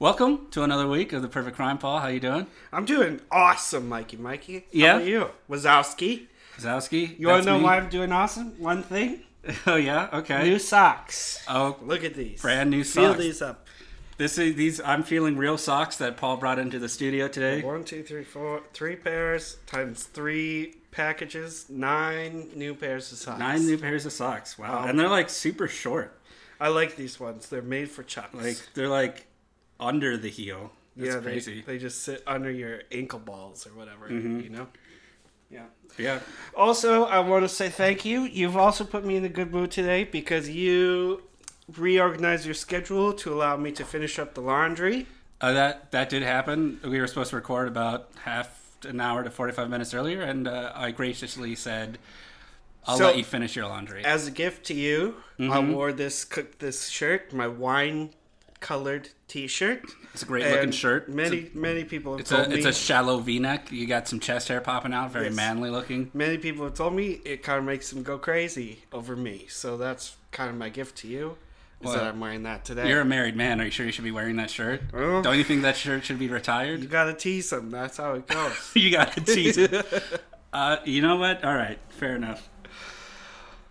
Welcome to another week of the Perfect Crime, Paul. How you doing? I'm doing awesome, Mikey. Mikey. How Yeah? about you? Wazowski. Wazowski. You want to know me? why I'm doing awesome? One thing. Oh yeah, okay. New socks. oh, Look at these. Brand new socks. Feel these up. this is these. I'm feeling real socks that Paul brought into the studio today. One, two, three, four, three pairs times three packages. Nine new pairs of socks. Nine new pairs of socks. Wow, Wow. and they're like super short. I like these ones. They're made for chucks. Like they're like under the heel. That's yeah, crazy. They, they just sit under your ankle balls or whatever. Mm-hmm. You know. Yeah. yeah. Also, I want to say thank you. You've also put me in a good mood today because you reorganized your schedule to allow me to finish up the laundry. Uh, that that did happen. We were supposed to record about half an hour to 45 minutes earlier, and uh, I graciously said, "I'll So- let you finish your laundry." As a gift to you, I Mm-hmm. wore this cook this shirt, my wine colored T-shirt. It's a great looking shirt. Many many people have It's told a me. it's a shallow V-neck. You got some chest hair popping out, very Yes. manly looking. many people have told me it kind of makes them go crazy over me. So that's kind of my gift to you. Is Well, that I'm wearing that today. You're a married man. Are you sure you should be wearing that shirt? Well- Don't you think that shirt should be retired? you gotta tease them. That's how it goes. you got to tease it. Uh, you know what? All right, fair enough.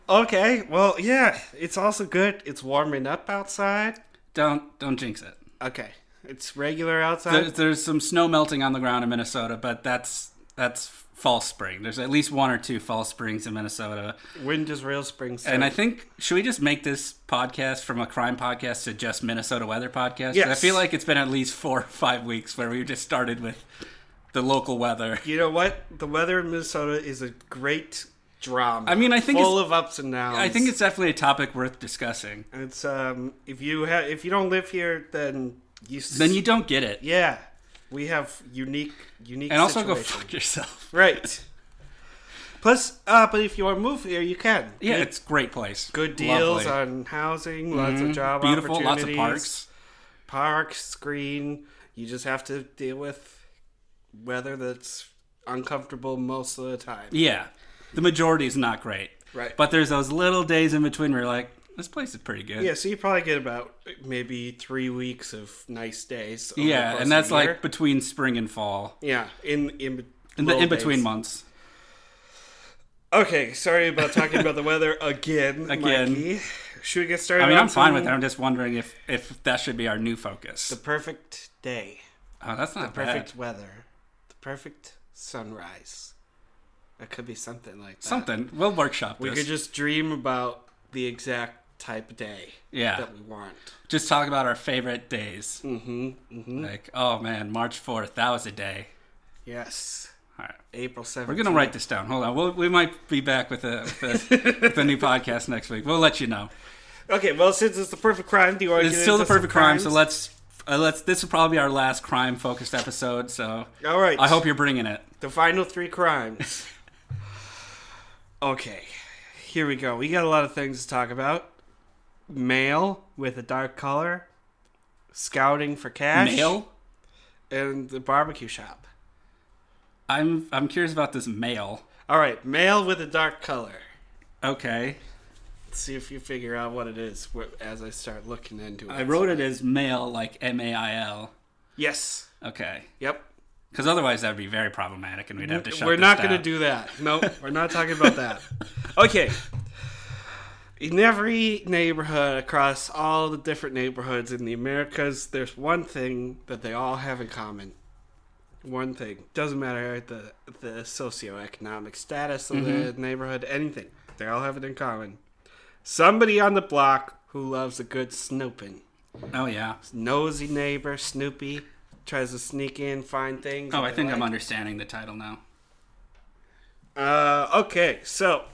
okay. Well, yeah. It's also good. It's warming up outside. Don't don't jinx it. Okay. It's regular outside. There, there's some snow melting on the ground in Minnesota, but that's that's false spring. There's at least one or two false springs in Minnesota, When does real spring. start? and I think should we just make this podcast from a crime podcast to just Minnesota weather podcast? 'Cause I feel like it's been at least four or five weeks where we just started with the local weather. You know what? The weather in Minnesota is a great drama. I mean, I think full it's- of ups and downs. I think it's definitely a topic worth discussing. it's um if you have if you don't live here, then you s- Then you don't get it, yeah. We have unique unique and also go fuck yourself. right. Plus, uh, but if you want to move here, you can. Yeah, good, it's a great place. good deals Lovely. on housing, lots of Mhm. job beautiful, lots of parks. parks, green. You just have to deal with weather that's uncomfortable most of the time. Yeah, the majority is not great, Right. but there's those little days in between where you're like, this place is pretty good. Yeah, so you probably get about maybe three weeks of nice days. Yeah, and that's of a year. like between spring and fall, yeah, in in in the in between days. months. Okay, sorry about talking about the weather again. Again. Mikey. Should we get started? I mean, I'm fine with it. I'm just wondering if if that should be our new focus. The perfect day, oh, that's not the perfect weather, the perfect sunrise. That could be something like that. Something we'll workshop we this. could just dream about the exact type of day yeah, that we want. just talk about our favorite days. Mm-hmm. mm-hmm. Like, oh man, March fourth, that was a day. Yes, All right. April seventh. We're gonna write this down. Hold on, we'll, we might be back with a with a, with a new podcast next week. We'll let you know. Okay, well, since it's the perfect crime, do you want to It's get still the into some perfect crime, so let's uh, let's. This will probably be our last crime focused episode. So All right. I hope you're bringing it. The final three crimes. okay, here we go. We got a lot of things to talk about. Male with a dark color, scouting for cash, Male. and the barbecue shop. I'm I'm curious about this male. All right, male with a dark color. Okay, Let's see if you figure out what it is as I start looking into it. I wrote it as male, like M A I L. Yes. Okay, Yep. Because otherwise that would be very problematic, and we'd have to shut We're not going to do that. No, we're not talking about that. Okay. In every neighborhood across all the different neighborhoods in the Americas, there's one thing that they all have in common. One thing. Doesn't matter the the socioeconomic status of the mm-hmm. neighborhood, anything. They all have it in common. Somebody on the block who loves a good snooping. Oh yeah. Nosy neighbor, Snoopy, tries to sneak in, find things. Oh, I think I'm understanding the title now. Uh, okay, so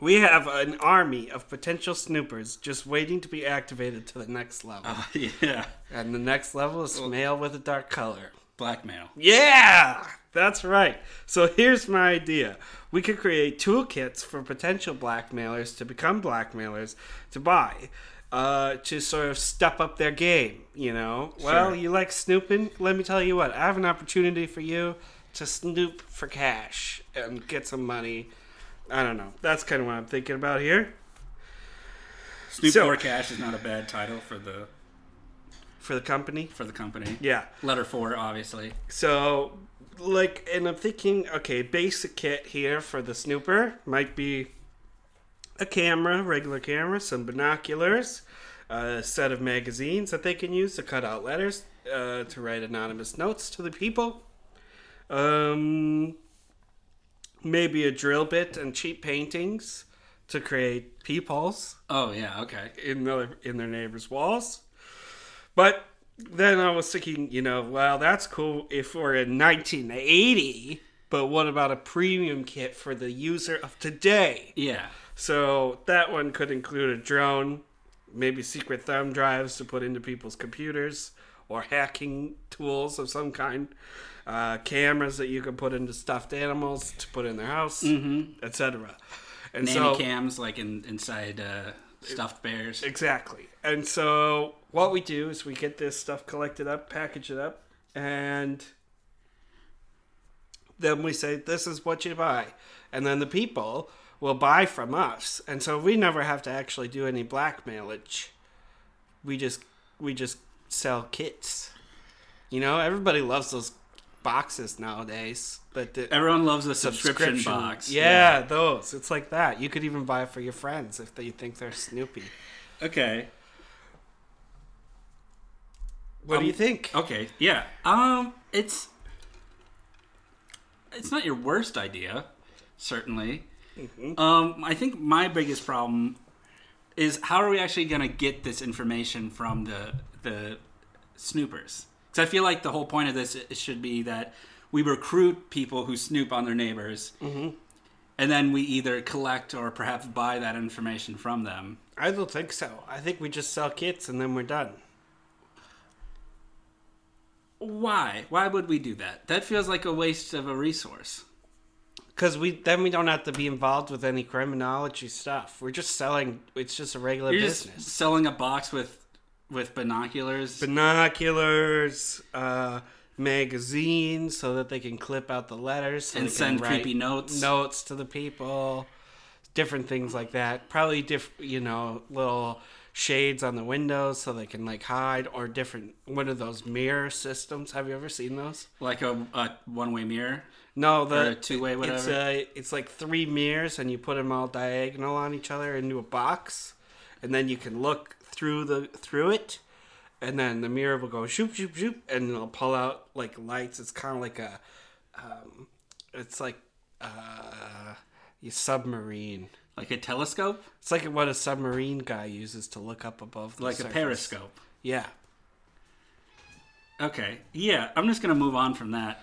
we have an army of potential snoopers just waiting to be activated to the next level. yeah. and the next level is male with a dark color. Blackmail. Yeah, that's right. So here's my idea. We could create toolkits for potential blackmailers to become blackmailers to buy. Uh, to sort of step up their game, you know. Well, Sure. you like snooping? Let me tell you what. I have an opportunity for you to snoop for cash and get some money. I don't know. That's kind of what I'm thinking about here. Snoop So- for Cash is not a bad title for the For for the company. for the company. Yeah. Letter four, obviously. So, like, and I'm thinking, okay, basic kit here for the snooper might be a camera, regular camera, some binoculars, a set of magazines that they can use to cut out letters, uh, to write anonymous notes to the people. Um, maybe a drill bit and cheap paintings to create peepholes Oh yeah, okay. in their in their neighbors' walls. But then I was thinking, you know, well, that's cool if we're in 1980, but what about a premium kit for the user of today? Yeah. So that one could include a drone, maybe secret thumb drives to put into people's computers, or hacking tools of some kind, uh, cameras that you can put into stuffed animals to put in their house, etc. And Nanny so, cams like in inside uh, stuffed bears. Exactly. And so what we do is we get this stuff collected up, package it up, and then we say this is what you buy. And then the people will buy from us. And so we never have to actually do any blackmailage. We just we just sell kits. You know, everybody loves those boxes nowadays. But the, Everyone loves a subscription, box. Yeah, those. It's like that. You could even buy it for your friends if they think they're Snoopy. Okay. What do Um, you think? Okay. Yeah. Um. It's. It's not your worst idea, certainly. Um. I think my biggest problem is how are we actually going to get this information from the the snoopers? Because I feel like the whole point of this should be that we recruit people who snoop on their neighbors, and then we either collect or perhaps buy that information from them. I don't think so. I think we just sell kits and then we're done. Why? Why would we do that? That feels like a waste of a resource. Because we then we don't have to be involved with any criminology stuff. We're just selling. It's just a regular You're business. selling a box with with binoculars. Binoculars, uh, magazines, so that they can clip out the letters so And send creepy notes. notes to the people. Different things like that. Probably diff. You know, little shades on the windows so they can like hide, or different. One of those mirror systems. Have you ever seen those? like a, a one way mirror. No, the two-way, It's whatever? uh, it's like three mirrors, and you put them all diagonal on each other into a box, and then you can look through the through it, and then the mirror will go shoop shoop shoop, and it'll pull out like lights. It's kind of like a, um, it's like uh, a submarine. Like a telescope? It's like what a submarine guy uses to look up above the Like surface. a periscope. Yeah. Okay. Yeah, I'm just gonna move on from that.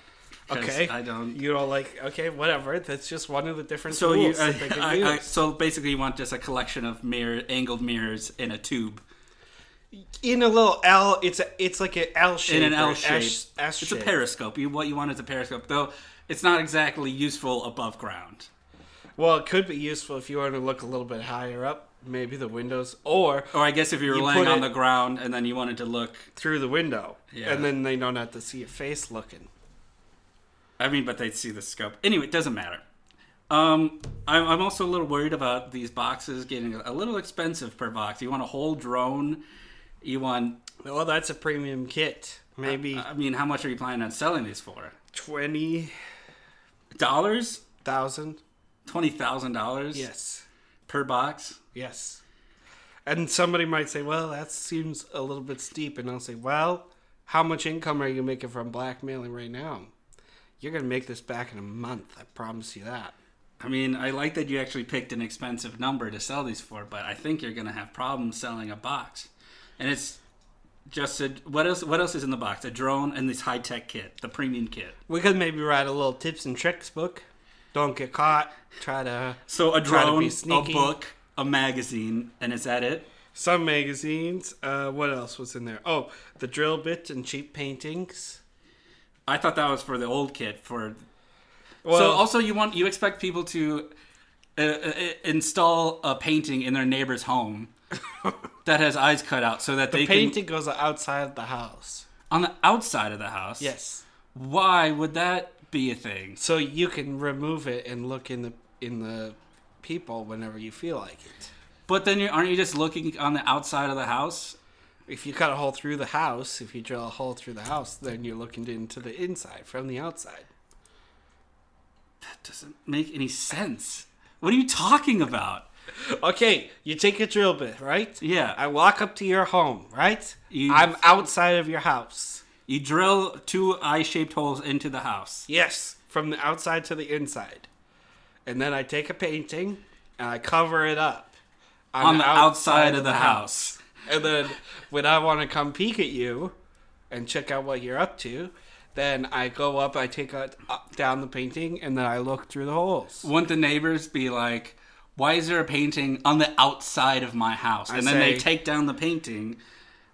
Okay. I don't You don't like okay, whatever. That's just one of the different so you tools uh, that they can I, use. I, so basically you want just a collection of mirror angled mirrors in a tube. in a little L. It's a it's like an L shape. In an L shape. S, S it's a periscope. You what you want is a periscope. Though it's not exactly useful above ground. Well, it could be useful if you want to look a little bit higher up, maybe the windows, or Or I guess if you were You laying on the ground and then you wanted to look through the window, Yeah. and then they don't have to see your face looking. I mean, but they'd see the scope. Anyway, it doesn't matter. Um, I'm, I'm also a little worried about these boxes getting a little expensive per box. You want a whole drone? You want? Well, that's a premium kit. Maybe I mean, how much are you planning on selling these for? twenty Dollars? thousand. Twenty thousand dollars? Yes, Per box? yes. And somebody might say, "Well, that seems a little bit steep," and I'll say, "Well, how much income are you making from blackmailing right now? You're gonna make this back in a month. I promise you that." I mean, I like that you actually picked an expensive number to sell these for, but I think you're gonna have problems selling a box. And it's just a what else? What else is in the box? A drone and this high tech kit, the premium kit. We could maybe write a little tips and tricks book. Don't get caught. Try to So a drone, a book, a magazine, and is that it? some magazines. Uh, what else was in there? Oh, the drill bit and cheap paintings. I thought that was for the old kit. For Well, so also you want you expect people to uh, uh, install a painting in their neighbor's home that has eyes cut out, so that they can. the can painting goes outside the house. on the outside of the house. Yes, Why would that be a thing? so you can remove it and look in the in the people whenever you feel like it. But then you, aren't you just looking on the outside of the house? If you cut a hole through the house, if you drill a hole through the house, then you're looking into the inside from the outside. That doesn't make any sense. What are you talking about? Okay, you take a drill bit, right? Yeah. I walk up to your home, right? You- I'm outside of your house. You drill two eye-shaped holes into the house. Yes, from the outside to the inside. And then I take a painting and I cover it up On the outside of the house. And then when I want to come peek at you and check out what you're up to, then I go up, I take a, up, down the painting, and then I look through the holes. Wouldn't the neighbors be like, "Why is there a painting on the outside of my house?" And I then they take down the painting.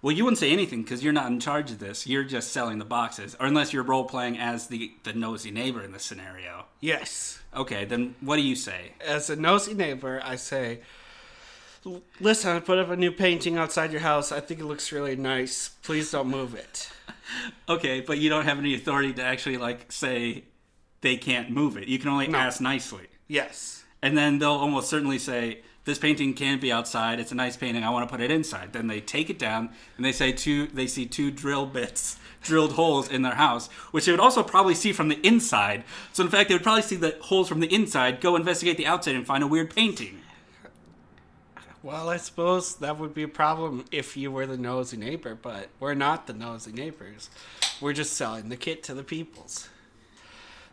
Well, you wouldn't say anything because you're not in charge of this. You're just selling the boxes, or unless you're role playing as the the nosy neighbor in this scenario. Yes. Okay, then what do you say? As a nosy neighbor, I say, "L- Listen, I put up a new painting outside your house. I think it looks really nice. Please don't move it. Okay, but you don't have any authority to actually like say they can't move it. You can only No. ask nicely. Yes. And then they'll almost certainly say, "This painting can't be outside. It's a nice painting. I want to put it inside." Then they take it down and they say two. They see two drill bits, drilled holes in their house, which they would also probably see from the inside. So in fact, they would probably see the holes from the inside. Go investigate the outside and find a weird painting. Well, I suppose that would be a problem if you were the nosy neighbor, but we're not the nosy neighbors. We're just selling the kit to the peoples.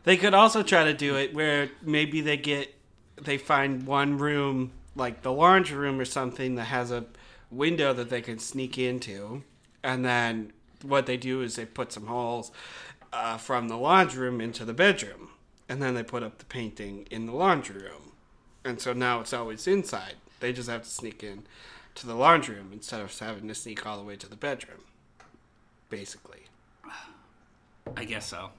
They could also try to do it where maybe they get they find one room like the laundry room or something that has a window that they can sneak into, and then what they do is they put some holes uh, from the laundry room into the bedroom, and then they put up the painting in the laundry room, and so now it's always inside. They just have to sneak in to the laundry room instead of having to sneak all the way to the bedroom. Basically, I guess so.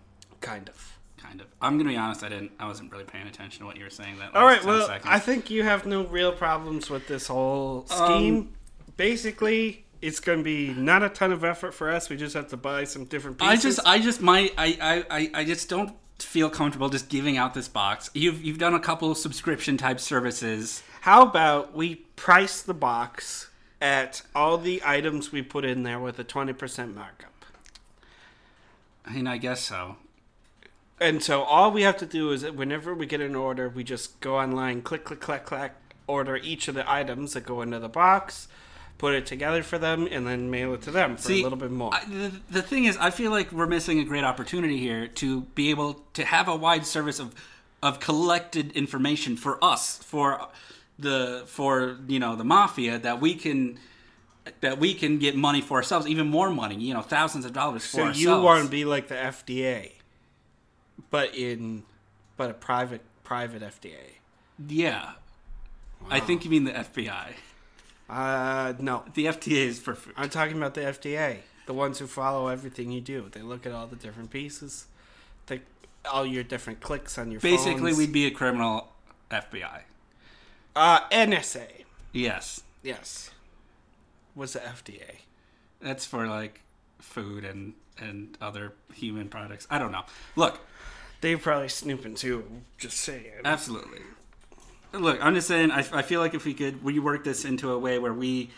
kind of. Kind of. I'm gonna be honest. I didn't. I wasn't really paying attention to what you were saying. That. All right. 10 Well, seconds. I think you have no real problems with this whole um, scheme. Basically, it's going to be not a ton of effort for us. We just have to buy some different I just, I just, my, I, I, I, I just don't feel comfortable just giving out this box. You've, you've done a couple subscription type services. How about we price the box at all the items we put in there with a twenty percent markup? I mean, I guess so. And so all we have to do is that whenever we get an order, we just go online, click, click, click, click, order each of the items that go into the box, put it together for them, and then mail it to them for See, a little bit more. I, the, the thing is, I feel like we're missing a great opportunity here to be able to have a wide service of, of collected information for us, for the, for you know the mafia that we can. That we can get money for ourselves, even more money, you know, thousands of dollars for so ourselves. you want to be like the FDA, but in but a private private FDA. Yeah. I think you mean the FBI. Uh, no, The FDA is for food. I'm talking about the FDA, the ones who follow everything you do. They look at all the different pieces, they all your different clicks on your Basically, phones. we'd be a criminal FBI. Uh NSA. Yes. Yes, was the FDA. That's for like food and and other human products. I don't know. Look, They're probably snooping too. Just saying. absolutely. Look, I'm just saying. I, I feel like if we could rework this into a way where we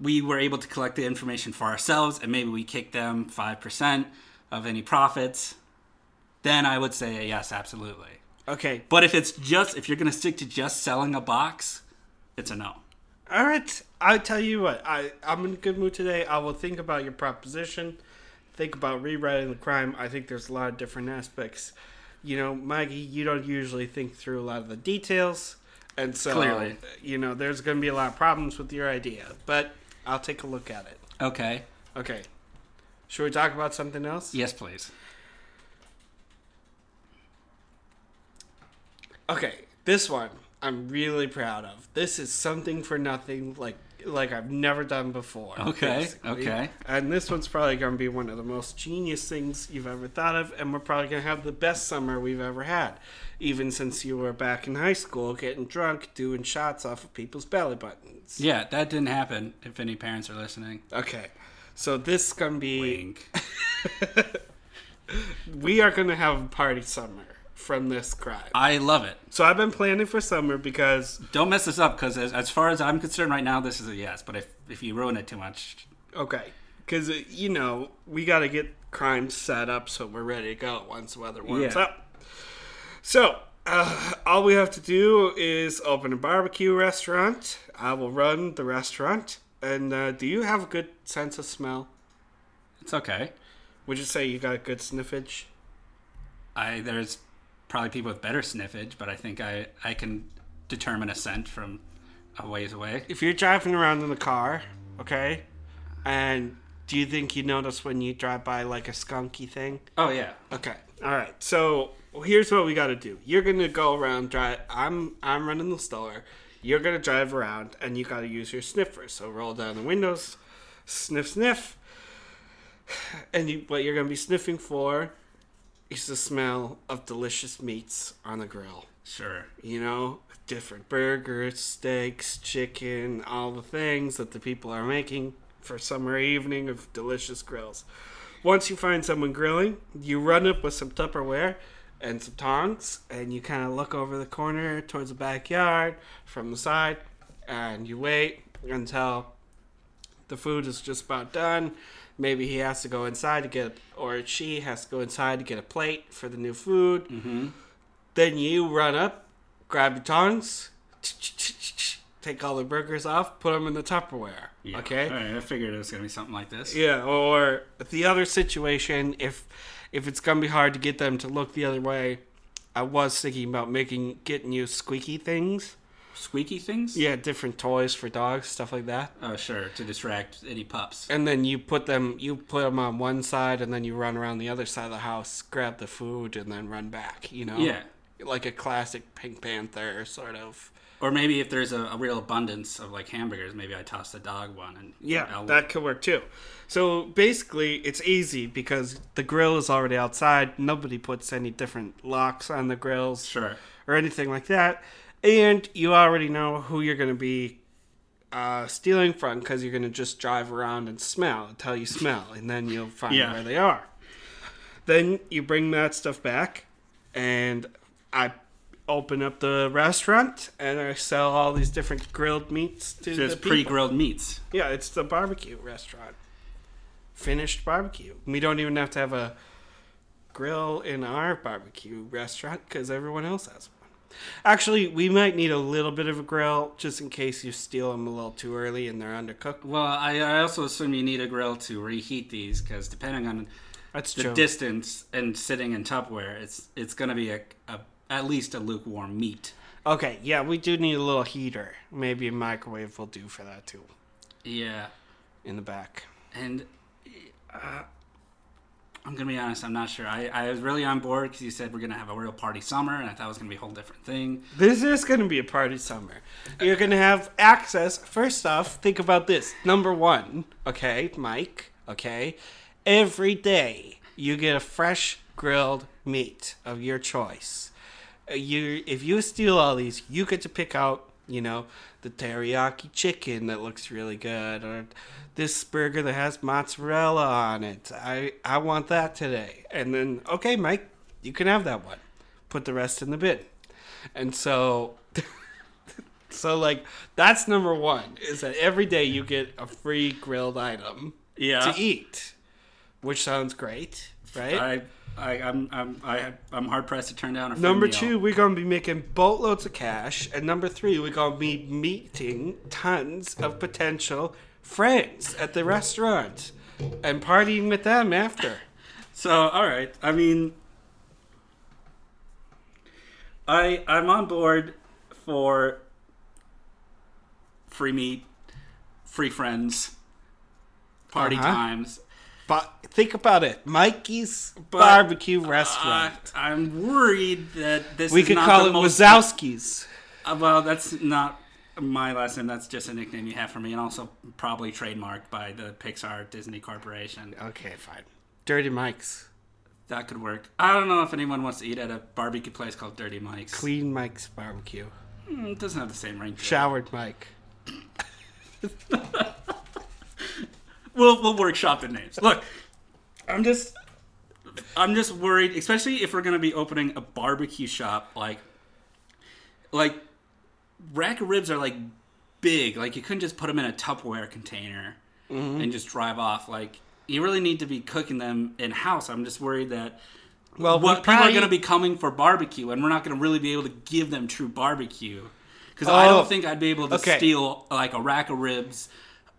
we were able to collect the information for ourselves, and maybe we kick them five percent of any profits, then I would say yes, absolutely. Okay. But if it's just if you're going to stick to just selling a box, it's a no. All right. I tell you what. I I'm in a good mood today. I will think about your proposition. Think about rewriting the crime. I think there's a lot of different aspects. You know, Maggie, you don't usually think through a lot of the details, and so Clearly. you know there's going to be a lot of problems with your idea. But I'll take a look at it. Okay. Okay. Should we talk about something else? Yes, please. Okay, this one I'm really proud of. This is something for nothing, like like I've never done before. Okay, basically. okay. And this one's probably going to be one of the most genius things you've ever thought of, and we're probably going to have the best summer we've ever had, even since you were back in high school getting drunk, doing shots off of people's belly buttons. Yeah, that didn't happen. If any parents are listening, Okay, so this is going to be wink. we are going to have a party summer from this crime. I love it. So I've been planning for summer because Don't mess this up because as, as far as I'm concerned right now, this is a yes. But if if you ruin it too much, Okay, because you know we got to get crime set up so we're ready to go once the weather warms Yeah. up. So uh, all we have to do is open a barbecue restaurant. I will run the restaurant. And uh, do you have a good sense of smell? It's okay. Would you say you got a good sniffage? I there's probably people with better sniffage, but I think I I can determine a scent from a ways away. If you're driving around in the car, okay, and do you think you notice when you drive by like a skunky thing? Oh yeah. Okay. All right. So here's what we got to do. You're gonna go around. Drive. I'm I'm running the store. You're gonna drive around, and you got to use your sniffer. So roll down the windows, sniff, sniff, and you, what you're gonna be sniffing for is the smell of delicious meats on the grill. Sure. You know, different burgers, steaks, chicken, all the things that the people are making for summer evening of delicious grills. Once you find someone grilling, you run up with some Tupperware and some tongs, and you kind of look over the corner towards the backyard from the side, and you wait until the food is just about done. Maybe he has to go inside to get, or she has to go inside to get a plate for the new food. Mm-hmm. Then you run up, grab your tongs, take all the burgers off, put them in the Tupperware. Yeah. Okay. All right, I figured it was gonna be something like this. Yeah. Or the other situation, if if it's gonna be hard to get them to look the other way, I was thinking about making getting you squeaky things. Squeaky things. Yeah, different toys for dogs, stuff like that. Oh sure, to distract any pups. And then you put them you put them on one side, and then you run around the other side of the house, grab the food, and then run back. You know. Yeah. Like a classic Pink Panther sort of. Or maybe if there's a, a real abundance of like hamburgers, maybe I toss the dog one and Yeah, I'll- that could work too. So basically, it's easy because the grill is already outside. Nobody puts any different locks on the grills sure. or anything like that. And you already know who you're going to be uh, stealing from because you're going to just drive around and smell until you smell, and then you'll find Yeah. where they are. Then you bring that stuff back, and I open up the restaurant and I sell all these different grilled meats to the Just people. pre-grilled meats. Yeah, it's the barbecue restaurant. Finished barbecue. We don't even have to have a grill in our barbecue restaurant because everyone else has one. Actually, we might need a little bit of a grill just in case you steal them a little too early and they're undercooked. Well, I, I also assume you need a grill to reheat these because depending on That's the true. distance and sitting in Tupperware, it's it's gonna be a, a at least a lukewarm meat. okay, yeah, we do need a little heater. Maybe a microwave will do for that too Yeah, in the back. and uh, I'm gonna be honest, I'm not sure. I, I was really on board because you said we're gonna have a real party summer, and I thought it was gonna be a whole different thing. This is to be a party summer. You're to have access. First off, think about this. Number one, okay, Mike, okay, every day you get a fresh grilled meat of your choice. Uh, You, if you steal all these, you get to pick out, you know, the teriyaki chicken that looks really good, or this burger that has mozzarella on it. I, I want that today. And then, okay, Mike, you can have that one. Put the rest in the bin. And so, so like that's number one is that every day you get a free grilled item Yeah. to eat, which sounds great, right? I, I, I'm, I'm, I, I'm hard pressed to turn down a free number two, we're gonna be making boatloads of cash, and number three, we're gonna be meeting tons of potential friends at the restaurant and partying with them after. So, all right. I mean, I I'm on board for free meat, free friends, party Uh-huh. times. But think about it, Mikey's But, barbecue restaurant. I'm worried that this we is could not call the it most, Wazowski's. Uh, well, that's not my last name. That's just a nickname you have for me, and also probably trademarked by the Pixar Disney Corporation. Okay, fine. Dirty Mike's. That could work. I don't know if anyone wants to eat at a barbecue place called Dirty Mike's. Clean Mike's barbecue. Mm, it doesn't have the same ring. Showered Mike. We'll we'll workshop the names. Look, I'm just I'm just worried, especially if we're gonna be opening a barbecue shop. Like, like rack of ribs are like big. Like you couldn't just put them in a Tupperware container. Mm-hmm. and just drive off. Like you really need to be cooking them in house. I'm just worried that Well, what we people are going to be coming for barbecue, and we're not going to really be able to give them true barbecue. Because I Oh, don't think I'd be able to okay. steal like a rack of ribs.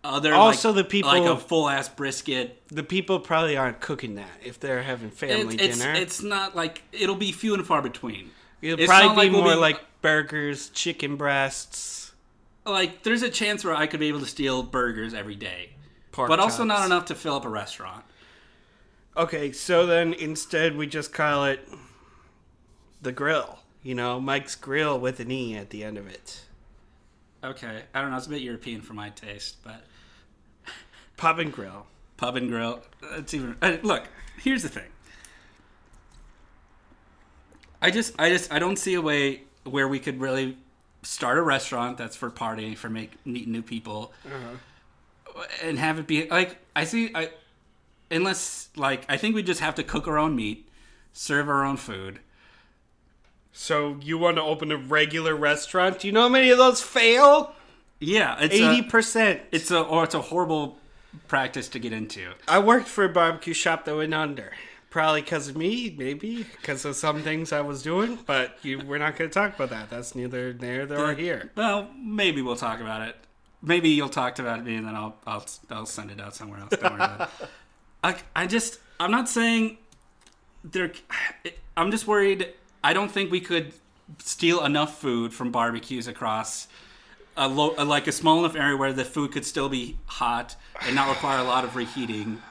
Other Also, like, the people- like a full ass brisket. The people probably aren't cooking that if they're having family It- it's dinner. it's not like it'll be few and far between. It'll it's probably be like we'll more be- like burgers, chicken breasts, Like there's a chance where I could be able to steal burgers every day, pork but also not enough to fill up a restaurant. Okay, so then instead we just call it the grill. You know, Mike's Grill with an E at the end of it. Okay, I don't know. It's a bit European for my taste, but Pub and Grill. pub and grill. It's even. uh, Look, here's the thing. I just, I just, I don't see a way where we could really start a restaurant that's for partying, for make meeting new people, and have it be like I see. I unless like I think we just have to cook our own meat, serve our own food. So you want to open a regular restaurant? Do you know how many of those fail? Yeah, it's eighty percent. it's a or it's a horrible practice to get into. I worked for a barbecue shop that went under. Probably because of me, maybe because of some things I was doing. But you, we're not going to talk about that. That's neither there nor here. Well, maybe we'll talk about it. Maybe you'll talk about me, and then I'll I'll I'll send it out somewhere else. Don't worry about it. I I just I'm not saying there. I'm just worried. I don't think we could steal enough food from barbecues across a low, like a small enough area where the food could still be hot and not require a lot of reheating.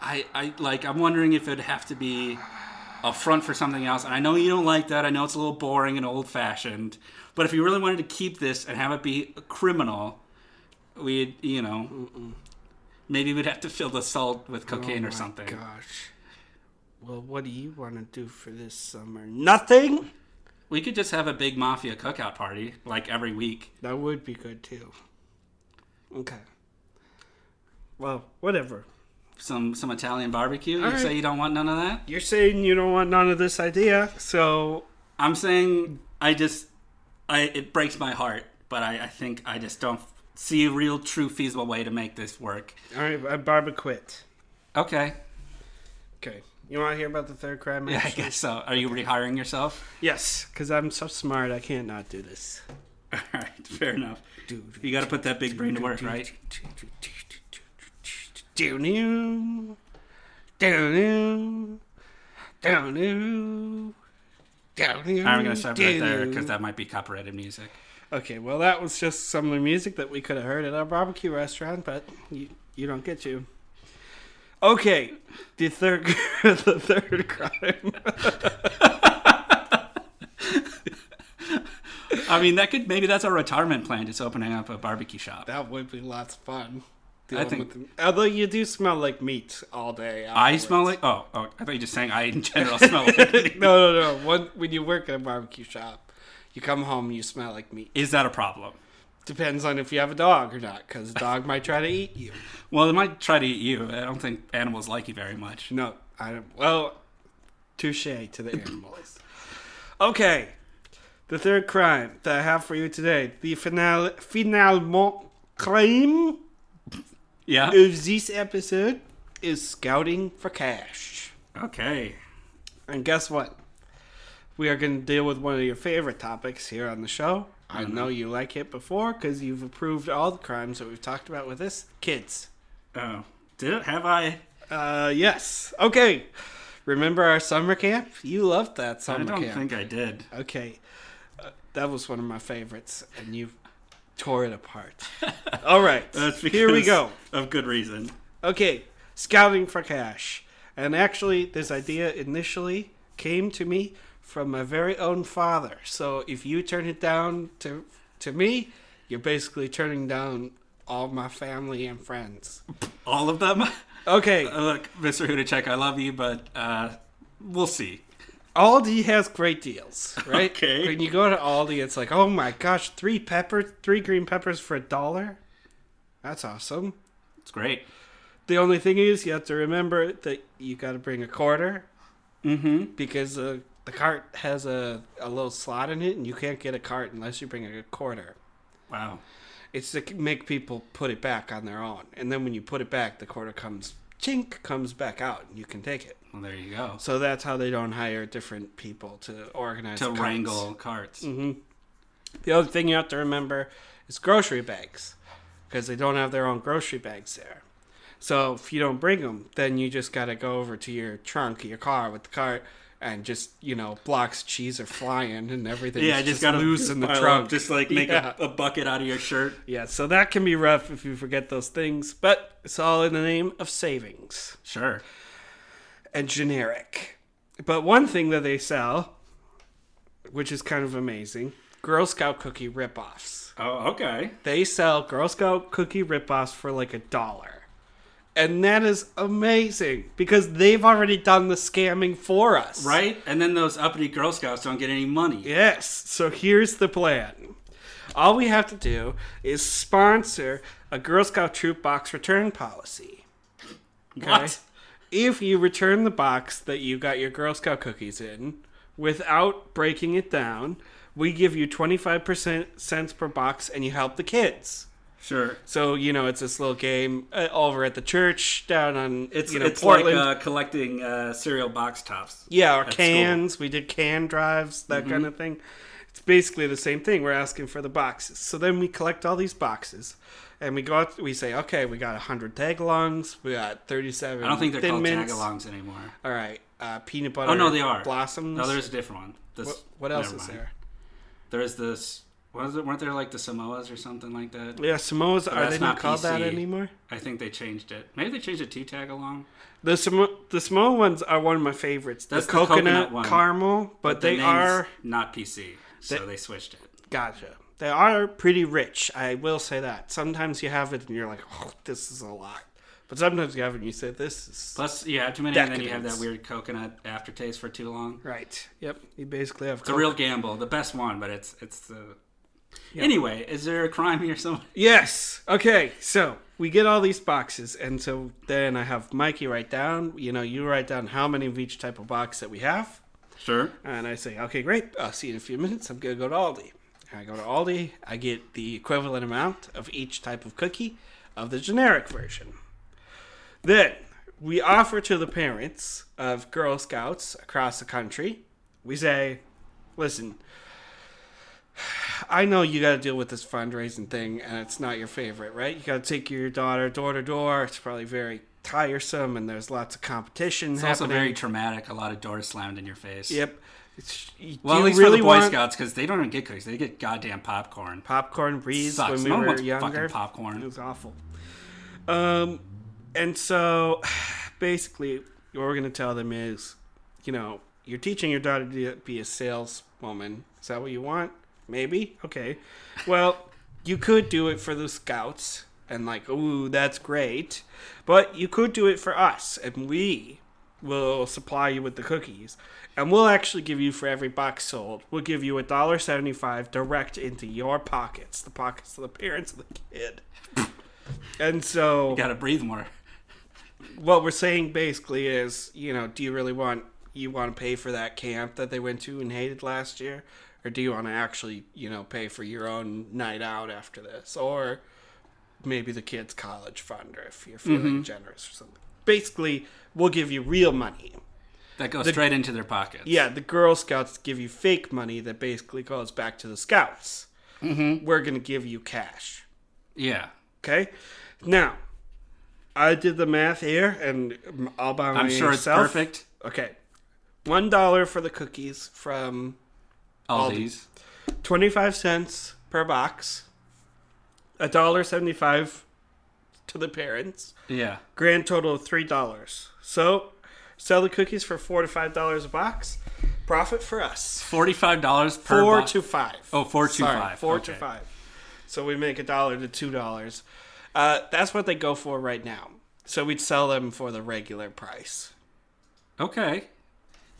I I like. I'm wondering if it'd have to be a front for something else. And I know you don't like that. I know it's a little boring and old fashioned. But if you really wanted to keep this and have it be a criminal, we'd, you know, maybe we'd have to fill the salt with cocaine or Oh my something. Gosh. Well, what do you want to do for this summer? Nothing. We could just have a big mafia cookout party like every week. That would be good too. Okay. Well, whatever. Some some Italian barbecue. You All right. say you don't want none of that? You're saying you don't want none of this idea, so I'm saying I just I it breaks my heart, but I, I think I just don't see a real true feasible way to make this work. all right, I barba quit. Okay. Okay. You want to hear about the third crime? Yeah, I guess so. Are you rehiring yourself? Yes, because I'm so smart, I can't not do this. All right, fair enough. You got to put that big brain to work, right? I'm gonna stop right there because that might be copyrighted music. Okay, well, that was just some of the music that we could have heard at our barbecue restaurant, but you, you don't get to. Okay, the third the third crime. I mean, that could maybe that's our retirement plan, just opening up a barbecue shop. that would be lots of fun. I think- with the- although you do smell like meat all day. I smell like oh oh I thought you were just saying I in general smell like meat. no, no, no. One, when you work at a barbecue shop, you come home, and you smell like meat. Is that a problem? Depends on if you have a dog or not, because a dog might try to eat you. Well, it might try to eat you. I don't think animals like you very much. No, I don't. Well, touche to the animals. Okay, the third crime that I have for you today, the final finalement crime Yeah. of this episode is scouting for cash. Okay. And guess what? We are going to deal with one of your favorite topics here on the show. I Mm-hmm. know you like it before because you've approved all the crimes that we've talked about with this. Kids. Oh, did it? Have I? Uh, yes. Okay. Remember our summer camp? You loved that summer camp. I don't camp. think I did. Okay. Uh, that was one of my favorites, and you tore it apart. All right. That's Here we go. Of good reason. Okay, scouting for cash. And actually, this idea initially came to me from my very own father. So if you turn it down to to me, you're basically turning down all my family and friends. All of them. Okay, Uh, Look, Mr. Hudacek, I love you, but uh, we'll see. Aldi has great deals, right? Okay. When you go to Aldi, it's like, oh my gosh, three peppers, three green peppers for a dollar. That's awesome. It's great. The only thing is, you have to remember that you got to bring a quarter Mm-hmm. because uh, the cart has a, a little slot in it, and you can't get a cart unless you bring a quarter. Wow. It's to make people put it back on their own, and then when you put it back, the quarter comes chink comes back out, and you can take it. Well, there you go. So that's how they don't hire different people to organize To carts. wrangle carts. Mm-hmm. The other thing you have to remember is grocery bags, because they don't have their own grocery bags there. So if you don't bring them, then you just got to go over to your trunk your car with the cart and just you know blocks of cheese are flying and everything. Yeah, just, gotta loose in the trunk. Just like make Yeah. a, a bucket out of your shirt. Yeah, so that can be rough if you forget those things, but it's all in the name of savings Sure. and generic. But one thing that they sell, which is kind of amazing, Girl Scout cookie ripoffs. Oh, okay. They sell Girl Scout cookie ripoffs for like a dollar. And that is amazing because they've already done the scamming for us. Right? And then those uppity Girl Scouts don't get any money. Yes. So here's the plan. All we have to do is sponsor a Girl Scout troop box return policy. Okay? What? If you return the box that you got your Girl Scout cookies in without breaking it down, we give you 25% cents per box and you help the kids. Sure. So, you know, it's this little game uh, over at the church down on, It's, you know, it's Portland. like uh, collecting uh, cereal box tops. Yeah, or cans. We did can drives, that Mm-hmm. kind of thing. It's basically the same thing. We're asking for the boxes. So then we collect all these boxes, and we go out. We say, okay, we got hundred tagalongs. We got thirty-seven. I don't think they're called mints. tagalongs anymore. All right, uh, peanut butter. Oh, no, they are. blossoms. No, there's a different one. This, what, what else is mind. there? There's this. What is it? Weren't there like the Samoas or something like that? Yeah, Samoas. Are they not called that PC. anymore? I think they changed it. Maybe they changed it to tagalong. The Samo- the Samoa ones are one of my favorites. That's the the coconut, coconut caramel, but, the they are not PC, so they switched it. Gotcha. They are pretty rich. I will say that. Sometimes you have it and you're like, oh, this is a lot. But sometimes you have it and you say, this is. Plus, you have too many, and then you have that weird coconut aftertaste for too long. Right. Yep. You basically have. It's a real gamble. The best one, but it's it's the. Anyway, is there a crime here somewhere? Yes. Okay. So we get all these boxes, and so then I have Mikey write down. You know, you write down how many of each type of box that we have, Sure. and I say, okay, great. I'll see you in a few minutes. I'm gonna go to Aldi. I go to Aldi. I get the equivalent amount of each type of cookie of the generic version. Then we offer to the parents of Girl Scouts across the country. We say, listen, I know you got to deal with this fundraising thing, and it's not your favorite, right? You got to take your daughter door to door. It's probably very tiresome, and there's lots of competition It's also very traumatic. A lot of doors slammed in your face. Yep. It's, Well, at least really for the Boy want Scouts, because they don't even get cookies; they get goddamn popcorn. popcorn breeze Sucks. when we No were younger? fucking popcorn. It was awful. Um, and so basically, what we're gonna tell them is, you know, you're teaching your daughter to be a saleswoman. Is that what you want? Maybe. Okay. Well, you could do it for the scouts, and like, ooh, that's great. But you could do it for us, and we will supply you with the cookies. And we'll actually give you for every box sold, we'll give you a dollar seventy-five direct into your pockets, the pockets of the parents of the kid. And so, You Got to breathe more. what we're saying basically is, you know, do you really want you want to pay for that camp that they went to and hated last year, or do you want to actually, you know, pay for your own night out after this, or maybe the kids' college fund, or if you're feeling generous or something. Basically, we'll give you real money. That goes straight into their pockets. Yeah, the Girl Scouts give you fake money that basically goes back to the Scouts. Mm-hmm. We're gonna give you cash. Yeah. Okay. Now, I did the math here, and all by I'm sure it's myself. perfect. Okay, one dollar for the cookies from All Aldi. these. twenty-five cents per box. A dollar seventy-five to the parents. Yeah. Grand total of three dollars. So, sell the cookies for four to five dollars a box. Profit for us. Forty-five dollars per. Four to five. Oh, four to Sorry, five. Four to five. So we make a dollar to two dollars. Uh, that's what they go for right now. So we'd sell them for the regular price. Okay.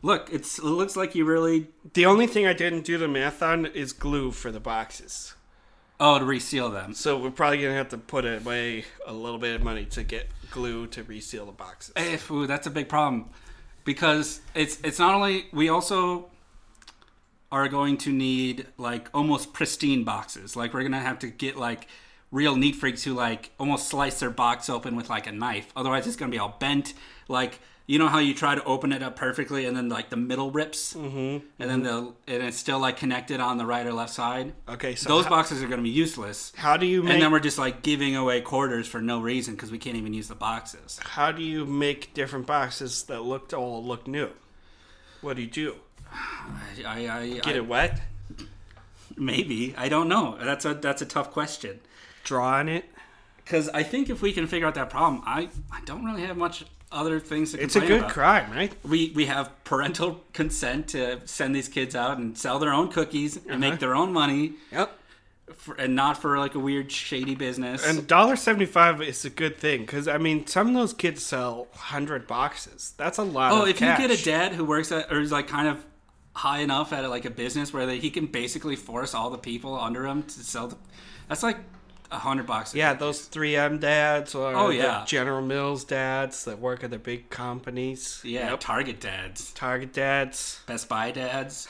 Look, it's it looks like you really The only thing I didn't do the math on is glue for the boxes. oh to reseal them. So we're probably gonna have to put away a little bit of money to get glue to reseal the boxes. If ooh, that's a big problem because it's it's not only we also are going to need like almost pristine boxes. Like we're gonna have to get like real neat freaks who like almost slice their box open with like a knife. Otherwise, it's gonna be all bent. Like you know how you try to open it up perfectly and then like the middle rips, mm-hmm. and then the and it's still like connected on the right or left side. Okay, so Those how, boxes are gonna be useless. how do you make And then we're just like giving away quarters for no reason because we can't even use the boxes. how do you make different boxes that look all look new? What do you do? I, I, I, Get I it wet? maybe I don't know. That's a that's a tough question. Draw on it? Because I think if we can figure out that problem, I, I don't really have much other things to complain. It's a good about. crime, right? We we have parental consent to send these kids out and sell their own cookies and Uh-huh. make their own money, Yep. for, and not for like a weird shady business. And dollar seventy five is a good thing because I mean some of those kids sell hundred boxes. That's a lot. oh, if you get a dad who works at or is like kind of high enough at like a business where they, he can basically force all the people under him to sell, the, that's like a hundred bucks. Yeah, those 3M dads or Oh, yeah. General Mills dads that work at the big companies. yeah. Yep. Target dads, Target dads, Best Buy dads,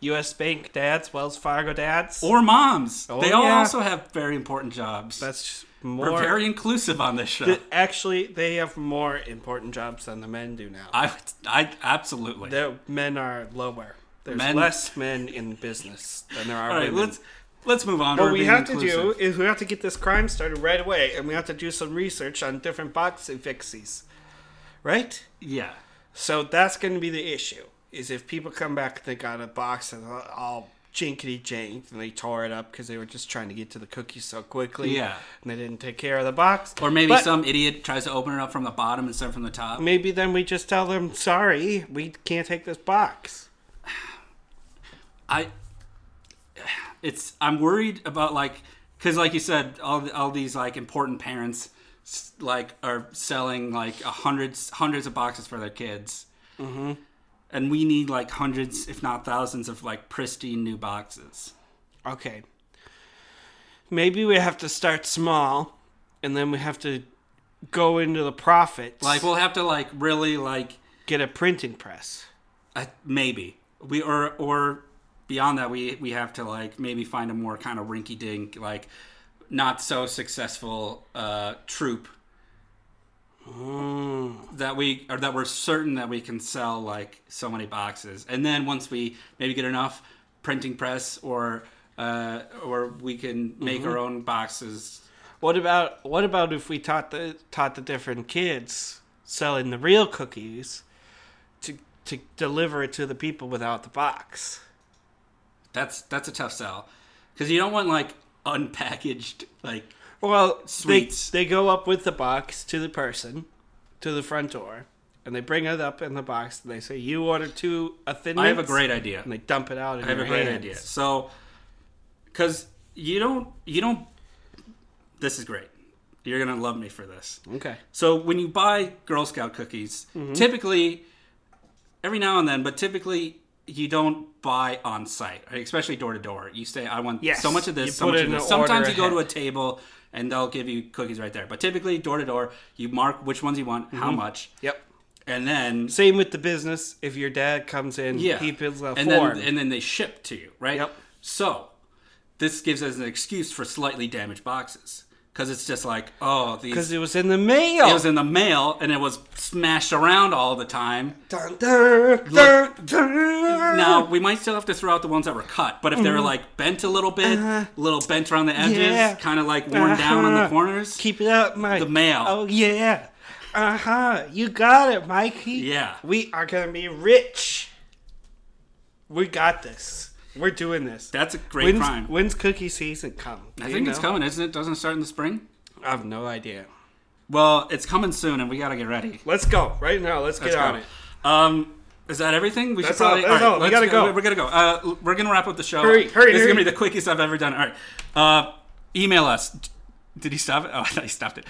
U.S. Bank dads, Wells Fargo dads. or moms. Oh, they all yeah. also have very important jobs. That's more. We're very inclusive on this show. actually, they have more important jobs than the men do now. I, I absolutely. The men are lower. There's Men- less men in business than there are All right, women. let's let's move on. What We're we have to do is we have to get this crime started right away, and we have to do some research on different box fixies, right? yeah. So that's going to be the issue. Is if people come back and they got a box and all jinkety jank and they tore it up because they were just trying to get to the cookies so quickly, Yeah. and they didn't take care of the box, Or maybe But some idiot tries to open it up from the bottom instead of from the top. maybe then we just tell them, sorry, we can't take this box. I it's I'm worried about like because like you said all all these like important parents like are selling like a hundreds hundreds of boxes for their kids. Mm-hmm. And we need like hundreds, if not thousands, of like pristine new boxes. Okay. Maybe we have to start small, and then we have to go into the profits. Like we'll have to like really like get a printing press. Uh, maybe we or or beyond that we we have to like maybe find a more kind of rinky dink like not so successful uh troop that we or that we're certain that we can sell like so many boxes. And then once we maybe get enough printing press or uh or we can make our own boxes. What about what about if we taught the taught the different kids selling the real cookies to to deliver it to the people without the box? That's that's a tough sell because you don't want like unpackaged like Well, Sweets. They, they go up with the box to the person, to the front door, and they bring it up in the box. And they say, "You order two a thin." i have a great idea And they dump it out. In I have a great hands. idea. So, because you don't, you don't. This is great. You're gonna love me for this. Okay. So when you buy Girl Scout cookies, Mm-hmm. typically, every now and then, but typically you don't buy on site, especially door to door. You say, "I want Yes. so much of You this, so much of this." Sometimes you go to a table and they'll give you cookies right there. But typically, door to door, you mark which ones you want, how Mm-hmm. much, Yep. and then Same with the business. If your dad comes in, yeah, he fills a and form. then and then they ship to you, right? Yep. So this gives us an excuse for slightly damaged boxes because it's just like, oh, because it was in the mail. It was in the mail and it was smashed around all the time. Dun, dun, dun, dun. Now we might still have to throw out the ones that were cut, but if they were like bent a little bit, a little bent around the edges, Mm-hmm. Yeah. kind of like worn down on the Uh-huh. corners. Keep it up, Mike. The mail. Oh yeah. Uh huh. You got it, Mikey. Yeah. We are gonna be rich. We got this. We're doing this. That's a great when's, crime. When's cookie season come? Do I you think it's know? coming, isn't it? Doesn't it start in the spring? I have no idea. Well, it's coming soon, and we got to get ready. Let's go right now. Let's, Let's get on it. Um, is that everything? We That's should probably. all- that's all. We let's gotta go. We're gonna go. Uh, we're gonna wrap up the show. Hurry, hurry, This is gonna be the quickest I've ever done. All right. Uh, email us. Did he stop it? Oh, I thought he stopped it.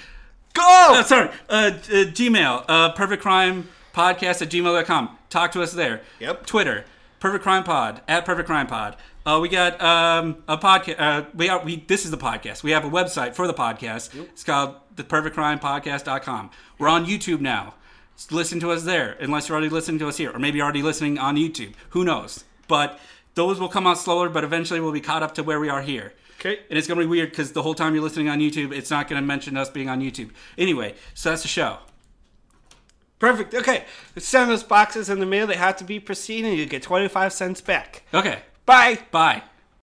Go. Oh, sorry. Uh, uh, Gmail. Uh, perfect crime podcast at gmail.com. Talk to us there. Yep. Twitter. Perfect crime pod at perfect crime pod. Uh, we got um, a podcast. Uh, we are, we this is the podcast. We have a website for the podcast. It's called the perfect crime podcast.com. We're on YouTube now. Just listen to us there, unless you're already listening to us here, or maybe you're already listening on YouTube. Who knows? But those will come out slower, but eventually we'll be caught up to where we are here. Okay. And it's going to be weird because the whole time you're listening on YouTube, it's not going to mention us being on YouTube. Anyway, so that's the show. Perfect. Okay. Send us boxes in the mail. They have to be pristine, and you get 25 cents back. Okay. Bye. Bye.